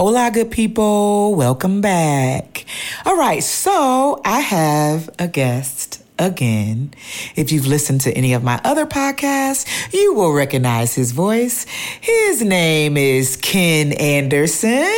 Hola, good people. Welcome back. All right, so I have a guest again. If you've listened to any of my other podcasts, you will recognize his voice. His name is Ken Anderson.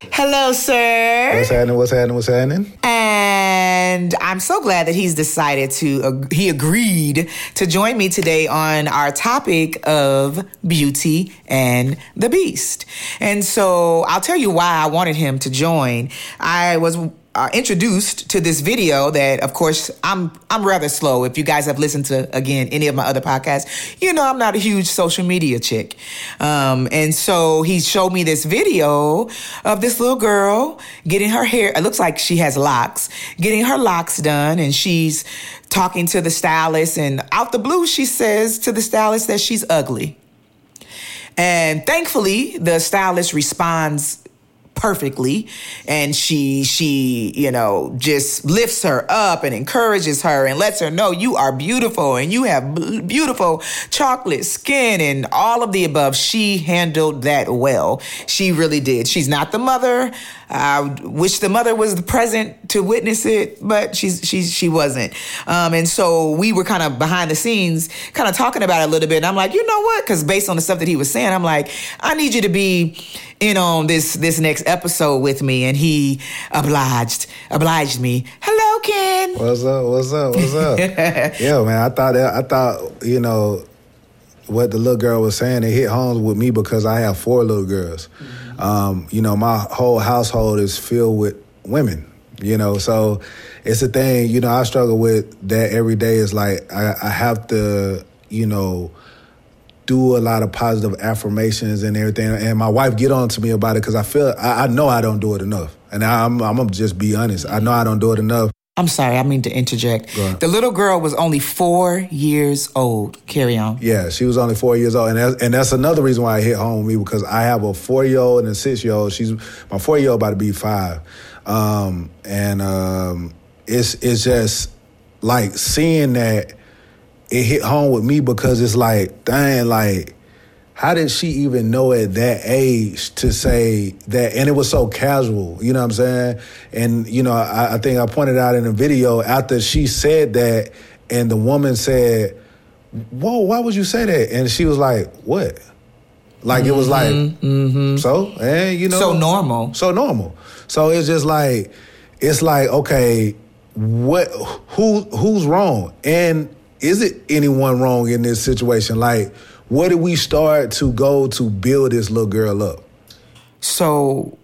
Hello, sir. What's happening? What's happening? What's happening? And I'm so glad that he's decided to, uh, he agreed to join me today on our topic of Beauty and the Beast. And so I'll tell you why I wanted him to join. I was uh, introduced to this video that of course I'm I'm rather slow. If you guys have listened to again any of my other podcasts you know I'm not a huge social media chick. Um, and so he showed me this video of this little girl getting her hair it looks like she has locks getting her locks done and she's talking to the stylist and out the blue she says to the stylist that she's ugly. And thankfully the stylist responds perfectly. And she she you know just lifts her up and encourages her and lets her know you are beautiful and you have beautiful chocolate skin and all of the above. She handled that well. She really did. She's not the mother I wish the mother was present to witness it, but she's she's she wasn't. Um, and so we were kind of behind the scenes, kind of talking about it a little bit. And I'm like, you know what? Because based on the stuff that he was saying, I'm like, I need you to be in on this this next episode with me. And he obliged obliged me. Hello, Ken. What's up? What's up? What's up? yeah, man. I thought that, I thought you know what the little girl was saying. It hit home with me because I have four little girls. Mm-hmm. Um, you know, my whole household is filled with women. You know, so it's a thing. You know, I struggle with that every day. Is like I, I have to, you know, do a lot of positive affirmations and everything. And my wife get on to me about it because I feel I, I, know I don't do it enough. And I'm, I'm gonna just be honest. I know I don't do it enough. I'm sorry, I mean to interject. The little girl was only four years old. Carry on. Yeah, she was only four years old, and that's, and that's another reason why I hit home with me because I have a four year old and a six year old. She's my four year old about to be five, um, and um, it's it's just like seeing that it hit home with me because it's like, dang, like how did she even know at that age to say that? And it was so casual, you know what I'm saying? And, you know, I, I think I pointed out in the video after she said that, and the woman said, Whoa, why would you say that? And she was like, What? Like mm-hmm, it was like, mm-hmm. so, and you know, so normal, so normal. So it's just like, it's like, okay, what, who, who's wrong, and is it anyone wrong in this situation? Like, where did we start to go to build this little girl up? So,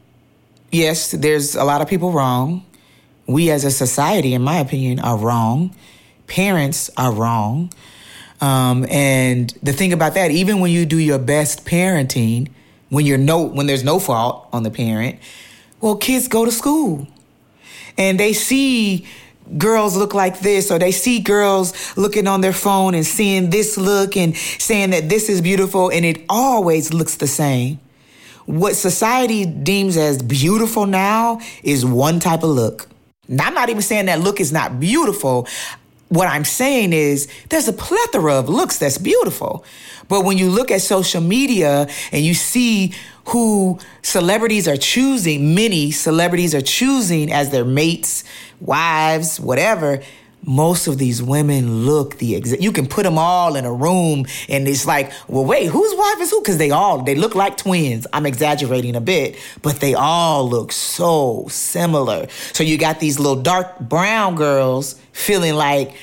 yes, there's a lot of people wrong. We as a society, in my opinion, are wrong. Parents are wrong. Um, and the thing about that, even when you do your best parenting, when you're no when there's no fault on the parent, well, kids go to school and they see girls look like this or they see girls looking on their phone and seeing this look and saying that this is beautiful and it always looks the same. What society deems as beautiful now is one type of look. Now, I'm not even saying that look is not beautiful. What I'm saying is there's a plethora of looks that's beautiful. But when you look at social media and you see who celebrities are choosing, many celebrities are choosing as their mates, wives, whatever, most of these women look the exact. You can put them all in a room, and it's like, well, wait, whose wife is who? Because they all they look like twins. I'm exaggerating a bit, but they all look so similar. So you got these little dark brown girls feeling like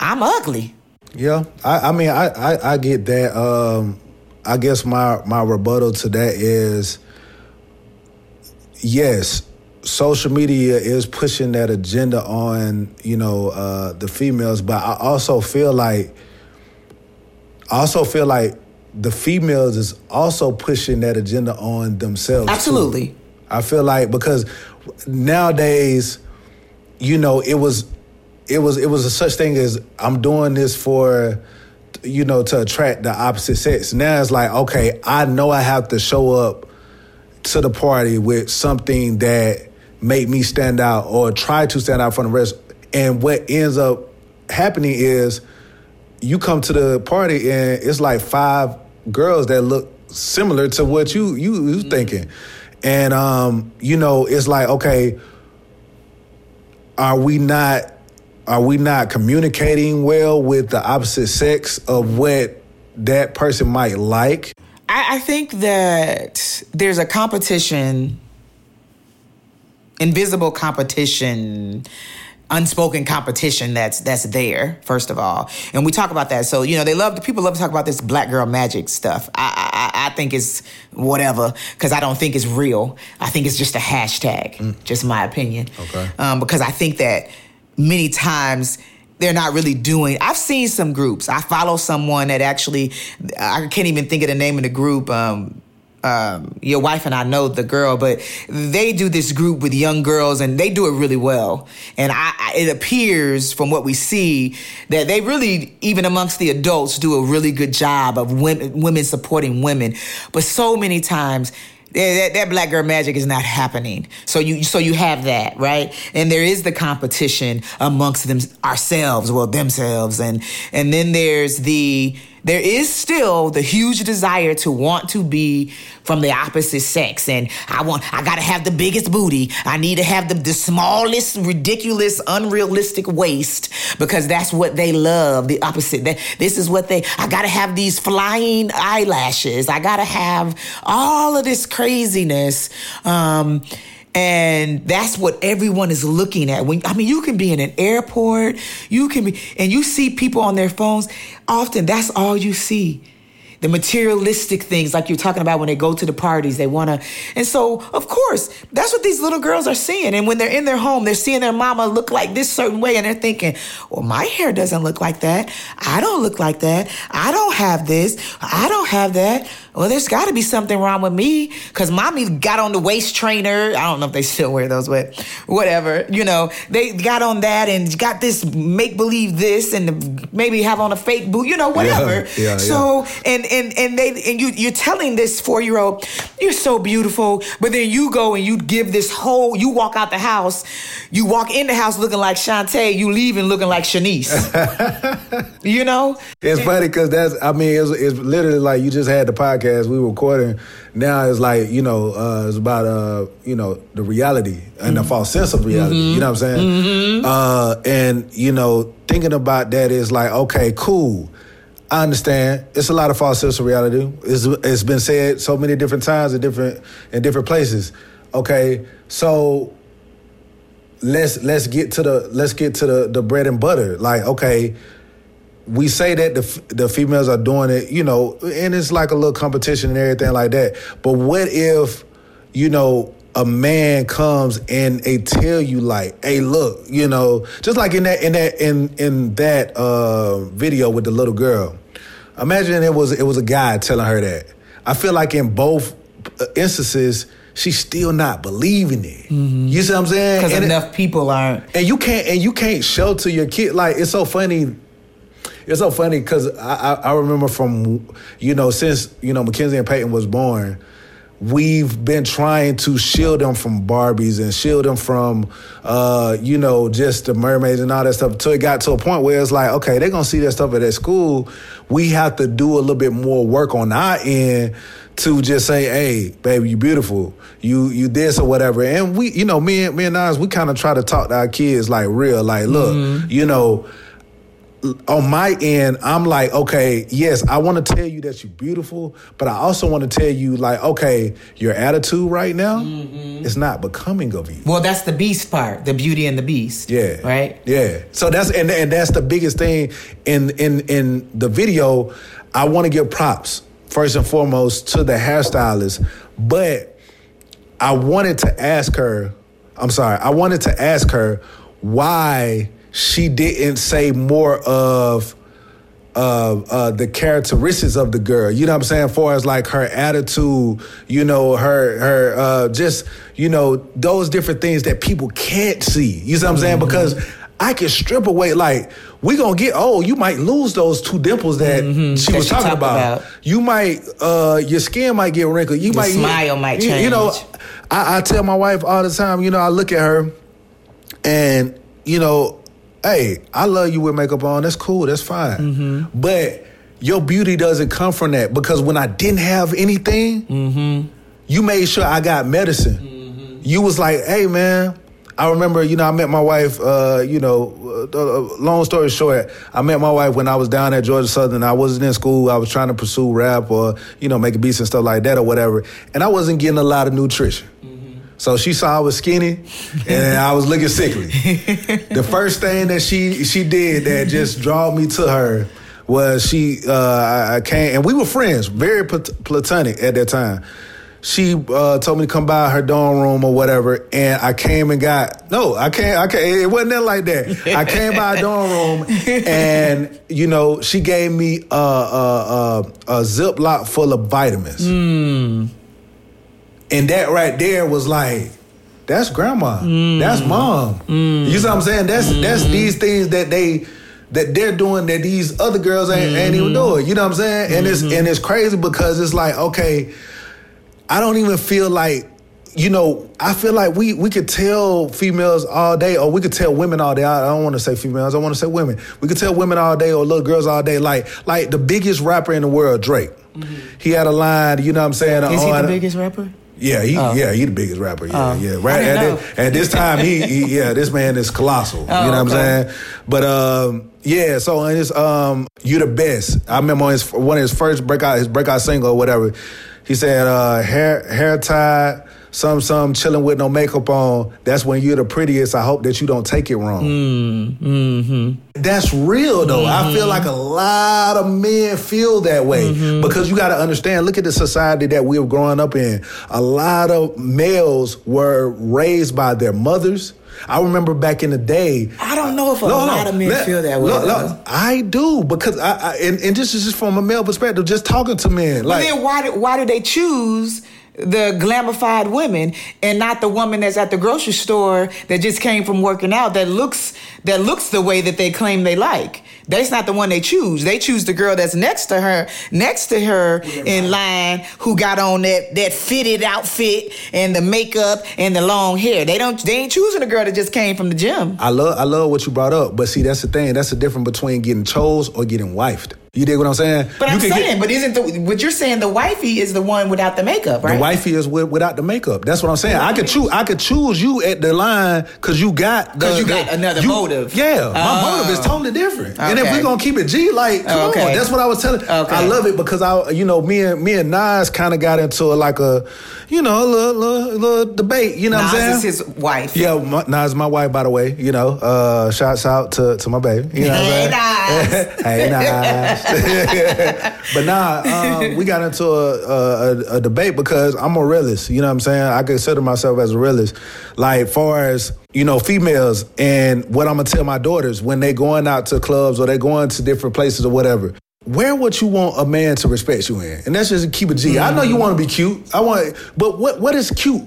I'm ugly. Yeah, I, I mean, I, I, I get that. Um, I guess my my rebuttal to that is yes, social media is pushing that agenda on you know uh, the females, but I also feel like I also feel like the females is also pushing that agenda on themselves. Absolutely. Too. I feel like because nowadays, you know, it was it was it was a such thing as I'm doing this for you know to attract the opposite sex. Now it's like okay, I know I have to show up to the party with something that make me stand out or try to stand out from the rest. And what ends up happening is you come to the party and it's like five girls that look similar to what you you, you mm-hmm. thinking. And um, you know, it's like, okay, are we not are we not communicating well with the opposite sex of what that person might like? I, I think that there's a competition, invisible competition unspoken competition that's that's there first of all. And we talk about that. So you know they love people love to talk about this black girl magic stuff. I i, I think it's whatever because i don't think it's real. I think it's just a hashtag mm. just my opinion. Okay. Um, because i think that many times they're not really doing i've seen some groups. I follow someone that actually i can't even think of the name of the group um, um, your wife and I know the girl, but they do this group with young girls and they do it really well. And I, I, it appears from what we see that they really, even amongst the adults, do a really good job of women, women supporting women. But so many times, that, that, black girl magic is not happening. So you so you have that right, and there is the competition amongst them ourselves, well themselves, and and then there's the there is still the huge desire to want to be from the opposite sex. And I want, I gotta have the biggest booty. I need to have the, the smallest, ridiculous, unrealistic waist because that's what they love. The opposite. That, this is what they, I gotta have these flying eyelashes. I gotta have all of this craziness. Um, and that's what everyone is looking at. When I mean, you can be in an airport, you can be, and you see people on their phones. Often, that's all you see. The materialistic things like you're talking about when they go to the parties they want to and so of course that's what these little girls are seeing. And when they're in their home they're seeing their mama look like this certain way and they're thinking well my hair doesn't look like that. I don't look like that. I don't have this. I don't have that well there's got to be something wrong with me because mommy got on the waist trainer i don't know if they still wear those but whatever you know they got on that and got this make believe this and maybe have on a fake boot you know whatever yeah, yeah, so yeah. and and and they and you you're telling this four year old you're so beautiful, but then you go and you give this whole you walk out the house, you walk in the house looking like Shantae, you leaving looking like Shanice. you know, it's funny because that's I mean it's, it's literally like you just had the podcast we were recording. Now it's like you know uh, it's about uh you know the reality and mm-hmm. the false sense of reality. Mm-hmm. You know what I'm saying? Mm-hmm. Uh, and you know thinking about that is like okay cool I understand. It's a lot of false sense of reality. It's, it's been said so many different times in different in different places. Okay, so let's let's get to the let's get to the the bread and butter. Like, okay, we say that the the females are doing it, you know, and it's like a little competition and everything like that. But what if, you know, a man comes and they tell you like, "Hey, look, you know," just like in that in that in in that uh, video with the little girl. Imagine it was it was a guy telling her that. I feel like in both uh, instances, she's still not believing it. Mm-hmm. You see what I'm saying? Because enough it, people aren't. And you can't and you can't shelter your kid. Like it's so funny. It's so funny because I, I, I remember from you know since you know Mackenzie and Peyton was born we've been trying to shield them from Barbies and shield them from, uh, you know, just the mermaids and all that stuff until it got to a point where it's like, okay, they're going to see that stuff at that school. We have to do a little bit more work on our end to just say, hey, baby, you beautiful. You you this or whatever. And we, you know, me and me and Nas, we kind of try to talk to our kids like real, like, look, mm-hmm. you know, on my end, I'm like, okay, yes, I want to tell you that you're beautiful, but I also want to tell you, like, okay, your attitude right now mm-hmm. is not becoming of you. Well, that's the beast part, the beauty and the beast. Yeah. Right? Yeah. So that's and, and that's the biggest thing in in in the video. I want to give props first and foremost to the hairstylist, but I wanted to ask her, I'm sorry, I wanted to ask her why she didn't say more of uh, uh, the characteristics of the girl. You know what I'm saying? As far as like her attitude, you know, her her uh, just you know those different things that people can't see. You know what I'm saying? Mm-hmm. Because I can strip away like we gonna get oh you might lose those two dimples that mm-hmm. she was talking about. about. You might uh, your skin might get wrinkled. You might smile might change. You know, I, I tell my wife all the time. You know, I look at her and you know hey, I love you with makeup on. That's cool. That's fine. Mm-hmm. But your beauty doesn't come from that because when I didn't have anything, mm-hmm. You made sure I got medicine. Mm-hmm. You was like, hey man. I remember, you know, I met my wife. Uh, you know, uh, uh, long story short, I met my wife when I was down at Georgia Southern. I wasn't in school. I was trying to pursue rap or you know making beats and stuff like that or whatever, and I wasn't getting a lot of nutrition. So she saw I was skinny and I was looking sickly. the first thing that she she did that just drew me to her was she uh, I- I came and we were friends, very plat- platonic at that time. She uh, told me to come by her dorm room or whatever, and I came and got no, I can't, I can't. It wasn't that like that. I came by her dorm room, and you know, she gave me a, a, a, a Ziploc full of vitamins. And that right there was like, that's grandma. That's mm. mom. Mm. You see what I'm saying? That's that's mm. these things that they that they're doing that these other girls ain't, ain't even mm-hmm. doing. You know what I'm saying? And it's mm-hmm. and it's crazy because it's like, okay, I don't even feel like you know, I feel like we we could tell females all day, or we could tell women all day. I, I don't want to say females, I want to say women. We could tell women all day, or little girls all day. Like like the biggest rapper in the world, Drake. Mm-hmm. He had a line, you know what I'm saying? Is he the biggest rapper? Yeah, he yeah he the biggest rapper. Yeah, Oh. yeah. Right at, know. at this time, he, he yeah this man is colossal. you know what I'm Oh, saying? But um yeah, so and it's um you the best. I remember on his one of his first breakout his breakout single or whatever. He said uh hair hair tied. Some some chilling with no makeup on. That's when you're the prettiest. I hope that you don't take it wrong. Mm, mm-hmm. That's real though. I mm-hmm. feel like a lot of men feel that way mm-hmm. because you got to understand. Look at the society that we were growing up in. A lot of males were raised by their mothers. I remember back in the day. I don't know if a No, no, lot of men let- feel that way. look, I do because I, I and, and this is just from a male perspective, just talking to men. But Like then why do, why do they choose the glamified women and not the woman that's at the grocery store that just came from working out that looks that looks the way that they claim they like? That's not the one they choose. They choose the girl that's next to her, next to her in line, who got on that that fitted outfit and the makeup and the long hair. They don't. They ain't choosing a girl that just came from the gym. I love I love what you brought up, but see that's the thing. That's the difference between getting chose or getting wifed. You dig what I'm saying? But you I'm saying, get, but isn't the what you're saying? The wifey is the one without the makeup, right? the wifey is with, without the makeup. That's what I'm saying. I could choose. I could choose you at the line because you got 'Cause you the- got another you- motive. Yeah, my Oh. motive is totally different. And if we're gonna keep it G, like come Okay. on, that's what I was telling. Okay. I love it because I, you know, me and me and Nas kind of got into like a, you know, a little, little, little debate. You know Nas what I'm saying? Nas is his wife. Yeah, my, Nas my wife, by the way. You know, uh, shouts out to, to my baby. You know Hey, what I'm saying? hey, Nas. but nah, um, we got into a, a, a, a debate because I'm a realist. You know what I'm saying? I consider myself as a realist. Like, far as you know, females and what I'm gonna tell my daughters when they going out to clubs or they going to different places or whatever. Where would you want a man to respect you in? And that's just keep it G. I know you want to be cute. I want, but what what is cute?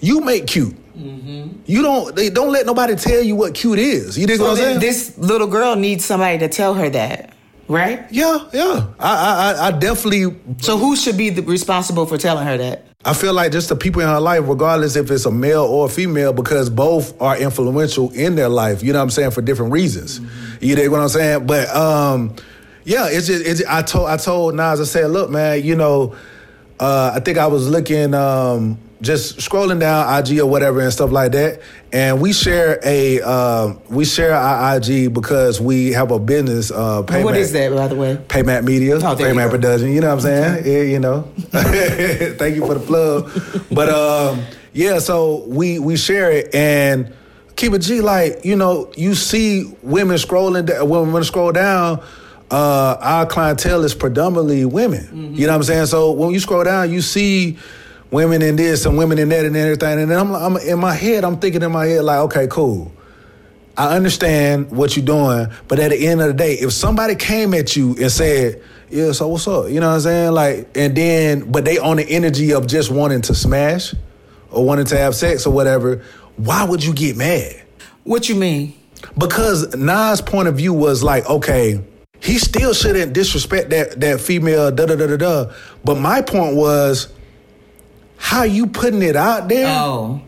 You make cute. You don't. They don't let nobody tell you what cute is. You dig So what I'm saying? this little girl needs somebody to tell her that, right? yeah, yeah. I, I, I- definitely. So who should be the, responsible for telling her that? I feel like just the people in her life, regardless if it's a male or a female, because both are influential in their life. You know what I'm saying for different reasons. You dig what I'm saying? But um, yeah, it's just. It's, I told I told Nas. I said, look, man. You know, uh, I think I was looking. Um, just scrolling down IG or whatever and stuff like that, and we share a um, we share our IG because we have a business. Uh, what is that, by the way? Paymat Media, Oh, Paymat. Production. You know what I'm saying? Yeah, you know. Thank you for the plug. But um, yeah, so we we share it and keep it G. Like you know, you see women scrolling when women scroll down. Uh, our clientele is predominantly women. You know what I'm saying? So when you scroll down, you see women in this and women in that and everything. And then I'm, I'm in my head, I'm thinking in my head like, okay, cool. I understand what you're doing, but at the end of the day, if somebody came at you and said, "Yeah, so what's up?" You know what I'm saying? Like, and then, but they on the energy of just wanting to smash or wanting to have sex or whatever, why would you get mad? What you mean? Because Nas' point of view was like, okay, he still shouldn't disrespect that that female, da da da da da. But my point was, how you putting it out there Oh,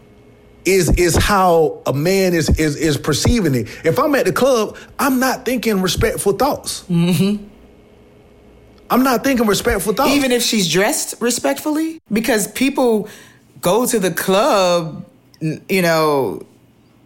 is is how a man is is is perceiving it. If I'm at the club, I'm not thinking respectful thoughts. Mm-hmm. I'm not thinking respectful thoughts. Even if she's dressed respectfully? Because people go to the club, you know,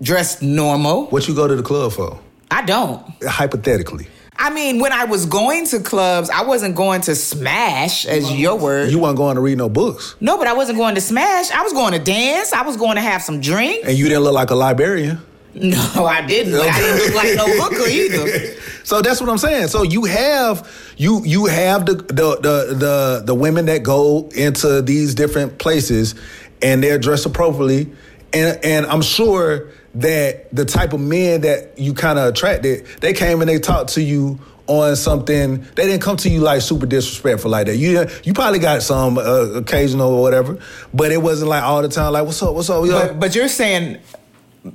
dressed normal. what you go to the club for? I don't. Hypothetically. I mean, when I was going to clubs, I wasn't going to smash, as your word. You weren't going to read no books. no, but I wasn't going to smash. I was going to dance. I was going to have some drink. And you didn't look like a librarian. No, I didn't. I didn't look like no hooker either. So that's what I'm saying. So you have you you have the the the the, the women that go into these different places and they're dressed appropriately. And and I'm sure that the type of men that you kind of attracted, they came and they talked to you on something. They didn't come to you like super disrespectful like that. You you probably got some uh, occasional or whatever, but it wasn't like all the time. Like what's up? What's up? But but you're saying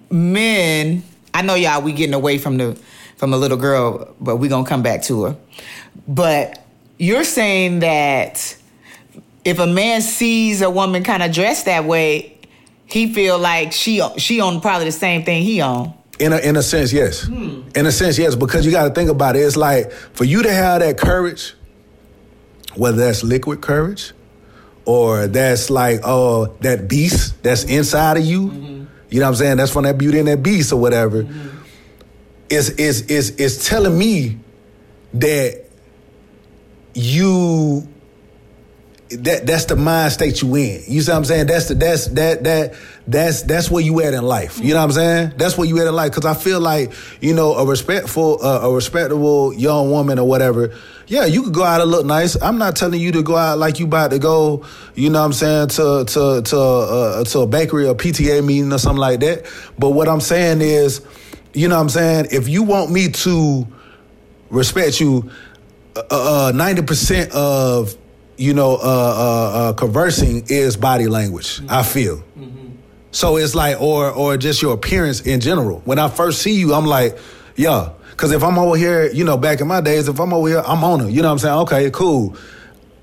men. I know y'all. We getting away from the from a little girl, but we gonna come back to her. But you're saying that if a man sees a woman kind of dressed that way, he feel like she she on probably the same thing he on. In a, in a sense, yes. Hmm. In a sense, yes, because you got to think about it. It's like for you to have that courage, whether that's liquid courage or that's like oh that beast that's inside of you. Mm-hmm. You know what I'm saying? That's from that beauty and that beast or whatever. Mm-hmm. Is is is is telling me that you that that's the mind state you in. You see what I'm saying? That's the that's that that that's that's where you at in life. You know what I'm saying? That's where you at in life. Because I feel like you know a respectful, uh, a respectable young woman or whatever. Yeah, you could go out and look nice. I'm not telling you to go out like you about to go. You know what I'm saying to to to uh, to a bakery or PTA meeting or something like that. But what I'm saying is, you know what I'm saying? If you want me to respect you, uh, ninety percent of you know uh, uh, uh, conversing is body language. I feel. So it's like, or or just your appearance in general. When I first see you, I'm like, yeah. Because if I'm over here, you know, back in my days, if I'm over here, I'm on her. You know what I'm saying? Okay, cool.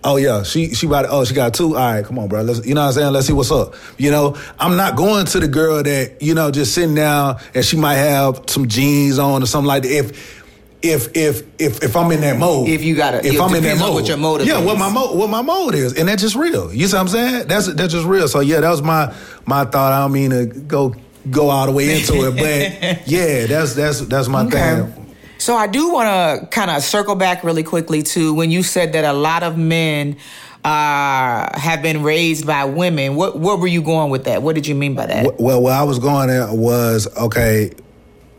Oh yeah, she she about oh she got two. All right, come on, bro. Let's you know what I'm saying. Let's see what's up. You know, I'm not going to the girl that you know just sitting down and she might have some jeans on or something like that. If if if if if I'm in that mode, If you gotta- if I'm in that mode, what your motive yeah, what is. my mode, what my mode is, and that's just real. You see what I'm saying? That's that's just real. So yeah, that was my my thought. I don't mean to go go all the way into it, but yeah, that's that's that's my thing. So I do want to kind of circle back really quickly to when you said that a lot of men uh, have been raised by women. What what were you going with that? What did you mean by that? Well, where I was going at was okay.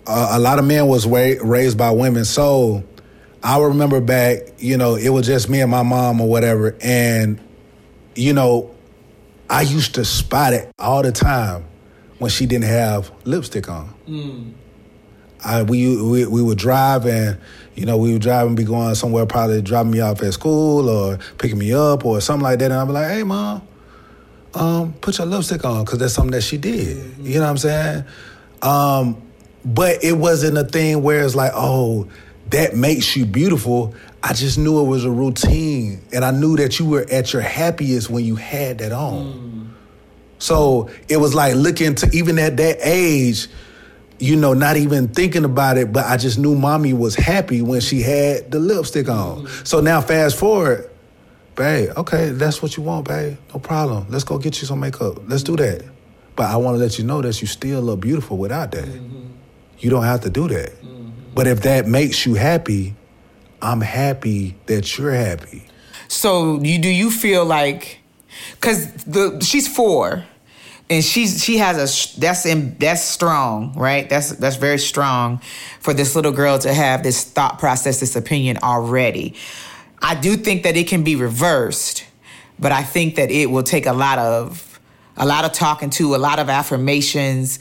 Uh, a lot of men was wa- raised by women, so I remember back. You know, it was just me and my mom or whatever, and you know, I used to spot it all the time when she didn't have lipstick on. I, we, we we would drive and you know we would drive and be going somewhere probably dropping me off at school or picking me up or something like that. And I'd be like hey mom um, put your lipstick on because that's something that she did. You know what I'm saying? Um, but it wasn't a thing where it's like oh that makes you beautiful I just knew it was a routine and I knew that you were at your happiest when you had that on mm. so it was like looking to even at that age, you know, not even thinking about it, but I just knew mommy was happy when she had the lipstick on. Mm-hmm. So now fast forward, babe, okay, that's what you want, babe. No problem. Let's go get you some makeup. Let's do that. But I want to let you know that you still look beautiful without that. Mm-hmm. You don't have to do that. Mm-hmm. But if that makes you happy, I'm happy that you're happy. So you do you feel like because the she's four and she's she has a that's in that's strong right that's that's very strong for this little girl to have this thought process this opinion already i do think that it can be reversed but i think that it will take a lot of a lot of talking to a lot of affirmations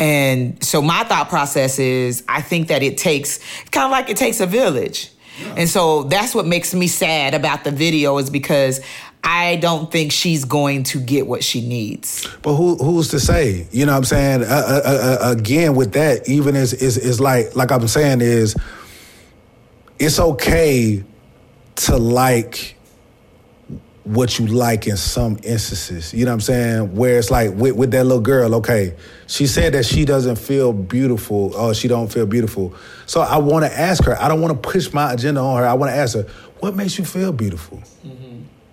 and so my thought process is I think that it takes kind of like it takes a village. And so that's what makes me sad about the video is because I don't think she's going to get what she needs. But who who's to say? You know what I'm saying? Uh, uh, uh, again, with that, even is is is like like I'm saying is, it's okay to like what you like in some instances. You know what I'm saying? Where it's like with, with that little girl, okay, she said that she doesn't feel beautiful or she don't feel beautiful. So I want to ask her. I don't want to push my agenda on her. I want to ask her, what makes you feel beautiful?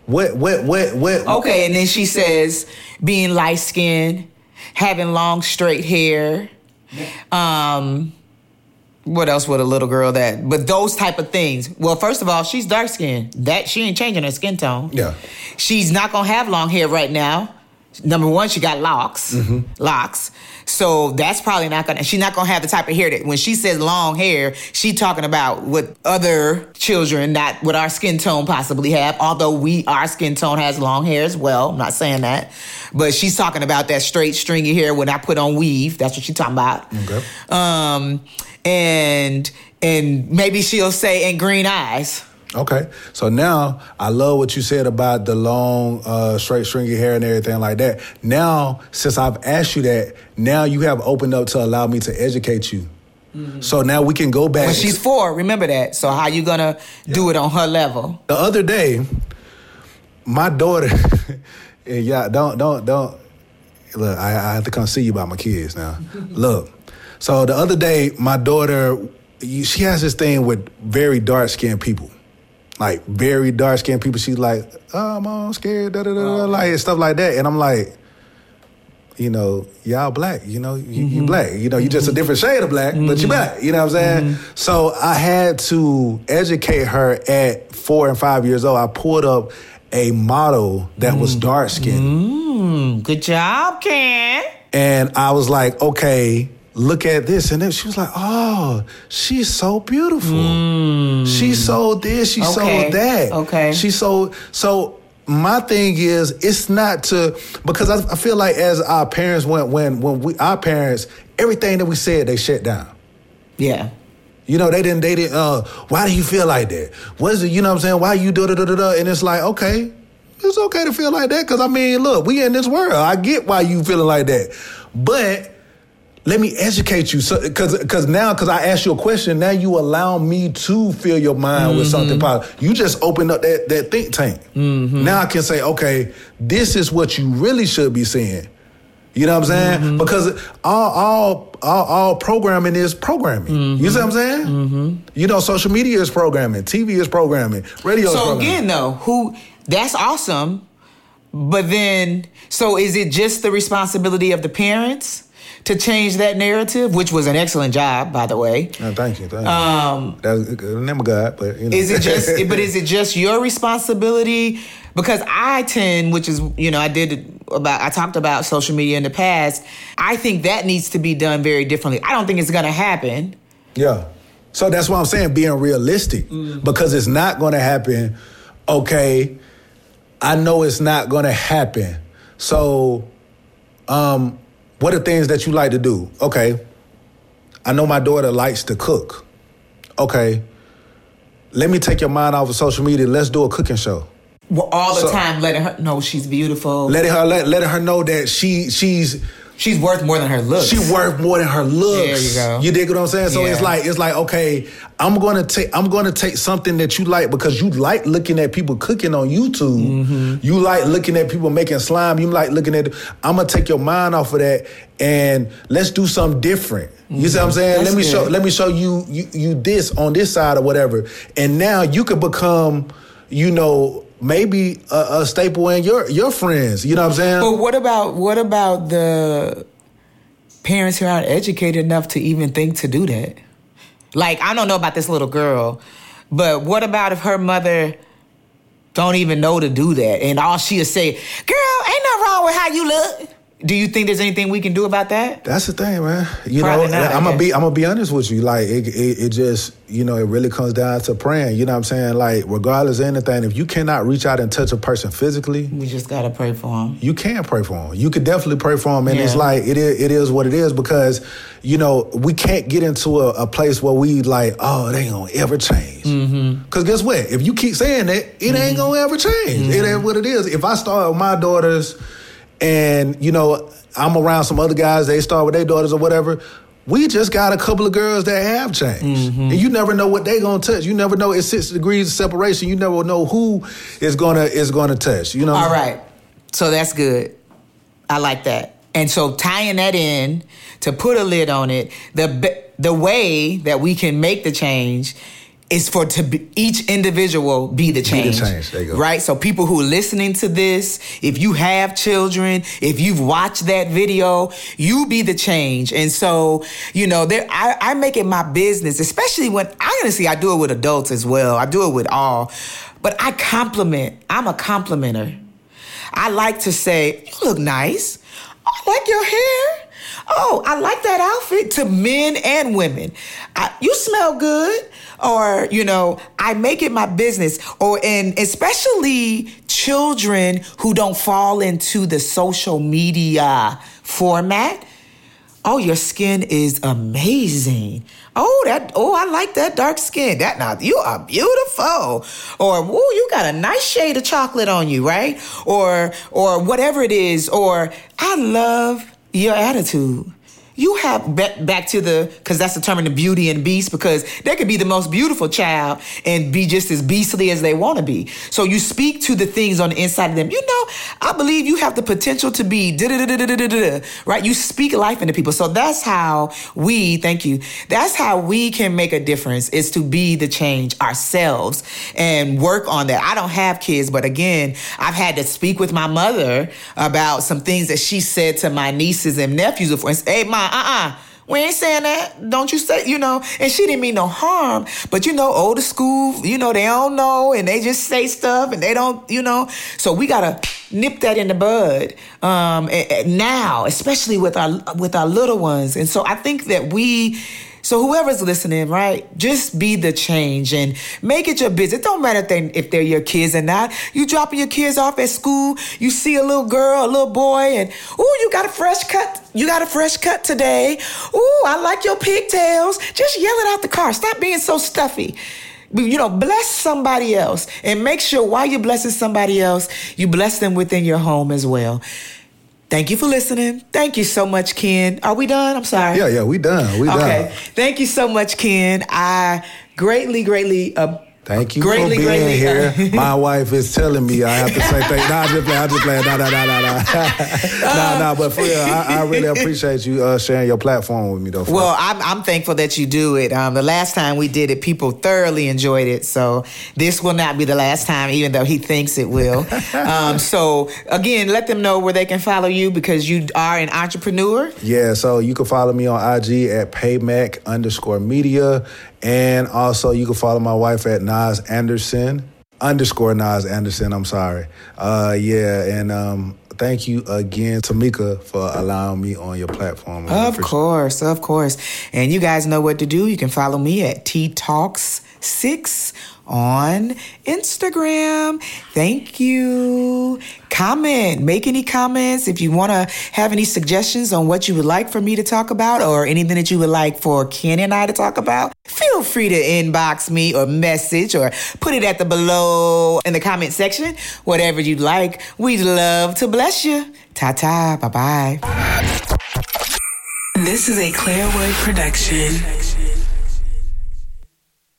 What what what what? Okay, and then she says being light skinned, having long straight hair. Um what else would a little girl that but those type of things. Well, first of all, she's dark skinned. That she ain't changing her skin tone. Yeah. She's not gonna have long hair right now. Number one, she got locks. Locks. So that's probably not gonna she's not gonna have the type of hair that when she says long hair, she talking about what other children, not what our skin tone possibly have, although we our skin tone has long hair as well. I'm not saying that. But she's talking about that straight stringy hair when I put on weave. That's what she's talking about. Okay. Um and and maybe she'll say and green eyes. Okay, so now I love what you said about the long, uh, straight, stringy hair and everything like that. Now, since I've asked you that, now you have opened up to allow me to educate you. So now we can go back. When she's four, remember that. So how you gonna do it on her level? the other day, my daughter, and yeah, don't, don't, don't. Look, I, I have to come see you about my kids now. look, so the other day, my daughter, she has this thing with very dark skinned people. Like very dark skinned people. She's like, oh, mom, I'm scared, da da da, da, oh. like stuff like that. And I'm like, you know, y'all black, you know, you, you mm-hmm. black, you know, you just a mm-hmm. different shade of black, but you mm-hmm. black, you know what I'm saying? So I had to educate her at four and five years old. I pulled up a model that was mm. dark skinned. Mm, good job, Ken. And I was like, okay, look at this. And then she was like, oh, she's so beautiful. She sold this, she Okay, sold that. okay. She sold, so my thing is, it's not to, because I, I feel like as our parents went, when, when we, our parents, everything that we said, they shut down. Yeah. You know, they didn't, they didn't, uh, why do you feel like that? What is it, you know what I'm saying? Why you do da da da da? And it's like, okay, it's okay to feel like that. Cause I mean, look, we in this world. I get why you feeling like that. But let me educate you. So, cause, cause now, cause I asked you a question, now you allow me to fill your mind with something mm-hmm. positive. You just opened up that, that think tank. Mm-hmm. Now I can say, okay, this is what you really should be seeing. You know what I'm saying? Mm-hmm. Because all, all all all programming is programming. You see what I'm saying? You know, social media is programming, TV is programming, radio is So programming. again, though, who? That's awesome. But then, so is it just the responsibility of the parents to change that narrative, which was an excellent job, by the way? Uh, thank you. Thank you. Um, That's of God, but you know. Is it just? but is it just your responsibility? Because I tend, which is you know, I did about I talked about social media in the past. I think that needs to be done very differently. I don't think it's gonna happen. Yeah. So that's why I'm saying being realistic because it's not going to happen. Okay, I know it's not going to happen. So, um, what are things that you like to do? Okay, I know my daughter likes to cook. Okay, let me take your mind off of social media. Let's do a cooking show. Well, all the So- time, letting her know she's beautiful. Letting her let, letting her know that she she's she's worth more than her looks. She worth more than her looks. There you go. You dig what I'm saying? So it's like it's like okay, I'm gonna take I'm gonna take something that you like because you like looking at people cooking on YouTube. Mm-hmm. You like looking at people making slime. You like looking at. I'm gonna take your mind off of that and let's do something different. You see what I'm saying? Mm-hmm. That's let me show let me show you, you you this on this side or whatever. And now you could become, you know. Maybe a, a staple in your your friends, you know what I'm saying? But what about what about the parents who aren't educated enough to even think to do that? Like I don't know about this little girl, but what about if her mother don't even know to do that, and all she'll say, "Girl, ain't nothing wrong with how you look." Do you think there's anything we can do about that? That's the thing, man. You Probably know, not, I'm gonna be. I'm gonna be honest with you. Like it, it, it just you know it really comes down to praying. You know what I'm saying? Like regardless of anything, if you cannot reach out and touch a person physically, We just gotta pray for them. you can pray for them. You could definitely pray for them, and it's Yeah. like it is. It is what it is because you know we can't get into a, a place where we like, oh, they ain't gonna ever change. Mm-hmm. Because guess what? If you keep saying that, it ain't mm-hmm. gonna ever change. It ain't mm-hmm. what it is. If I start with my daughters, and you know I'm around some other guys, they start with their daughters or whatever. We just got a couple of girls that have changed, mm-hmm. and you never know what they're gonna touch. You never know. It's six degrees of separation. You never know who is gonna is gonna touch. You know. All right. So that's good. I like that. And so tying that in to put a lid on it, the the way that we can make the change is for to be, each individual be the change. Be the change. There you go. Right? So people who are listening to this, if you have children, if you've watched that video, you be the change. And so, you know, there I, I make it my business, especially when I honestly I do it with adults as well. I do it with all. But I compliment. I'm a complimenter. I like to say, you look nice. I like your hair oh, I like that outfit to men and women. I, you smell good. Or, you know, I make it my business. Or, and especially children who don't fall into the social media format. Oh, your skin is amazing. Oh, that oh, I like that dark skin. That now you are beautiful. Or oh, you got a nice shade of chocolate on you, right? Or or whatever it is. Or I love your attitude. You have back, to the because that's the term determining beauty and beast because they could be the most beautiful child and be just as beastly as they want to be. So you speak to the things on the inside of them. You know, I believe you have the potential to be right. You speak life into people. So that's how we. Thank you. That's how we can make a difference. Is to be the change ourselves and work on that. I don't have kids, but again, I've had to speak with my mother about some things that she said to my nieces and nephews. Instance, hey, mom uh-uh. We ain't saying that. Don't you say, you know, and she didn't mean no harm. But you know, older school, you know, they don't know and they just say stuff and they don't, you know. So we gotta nip that in the bud um, now, especially with our with our little ones. And so I think that we so whoever's listening, right, just be the change and make it your business. It don't matter if, they, if they're your kids or not. You dropping your kids off at school, you see a little girl, a little boy, and oh, you got a fresh cut. You got a fresh cut today. Oh, I like your pigtails. Just yell it out the car. Stop being so stuffy you know, bless somebody else and make sure while you're blessing somebody else, you bless them within your home as well. Thank you for listening. Thank you so much, Ken. Are we done? I'm sorry. Yeah, yeah, we done. We done. Okay. Thank you so much, Ken. I greatly, greatly uh, Thank you greatly, for being greatly, here. My wife is telling me I have to say thank. Nah, just play. I just play. Nah, nah, nah, nah, nah. nah, nah. But for real, I, I really appreciate you uh, sharing your platform with me, though. Well, I'm, I'm thankful that you do it. Um, the last time we did it, people thoroughly enjoyed it. So this will not be the last time, even though he thinks it will. um, so again, let them know where they can follow you because you are an entrepreneur. Yeah. So you can follow me on IG at paymac underscore media. And also, you can follow my wife at Nas Anderson underscore Nas Anderson. I'm sorry. Uh, yeah, and um, thank you again, Tamika, for allowing me on your platform. Of course, of course. And you guys know what to do. You can follow me at T Talks Six on Instagram. Thank you. Comment, make any comments if you want to have any suggestions on what you would like for me to talk about or anything that you would like for Ken and I to talk about. Feel free to inbox me or message or put it at the below in the comment section. Whatever you'd like. We'd love to bless you. Ta ta. Bye bye. This is a Claire Wood production.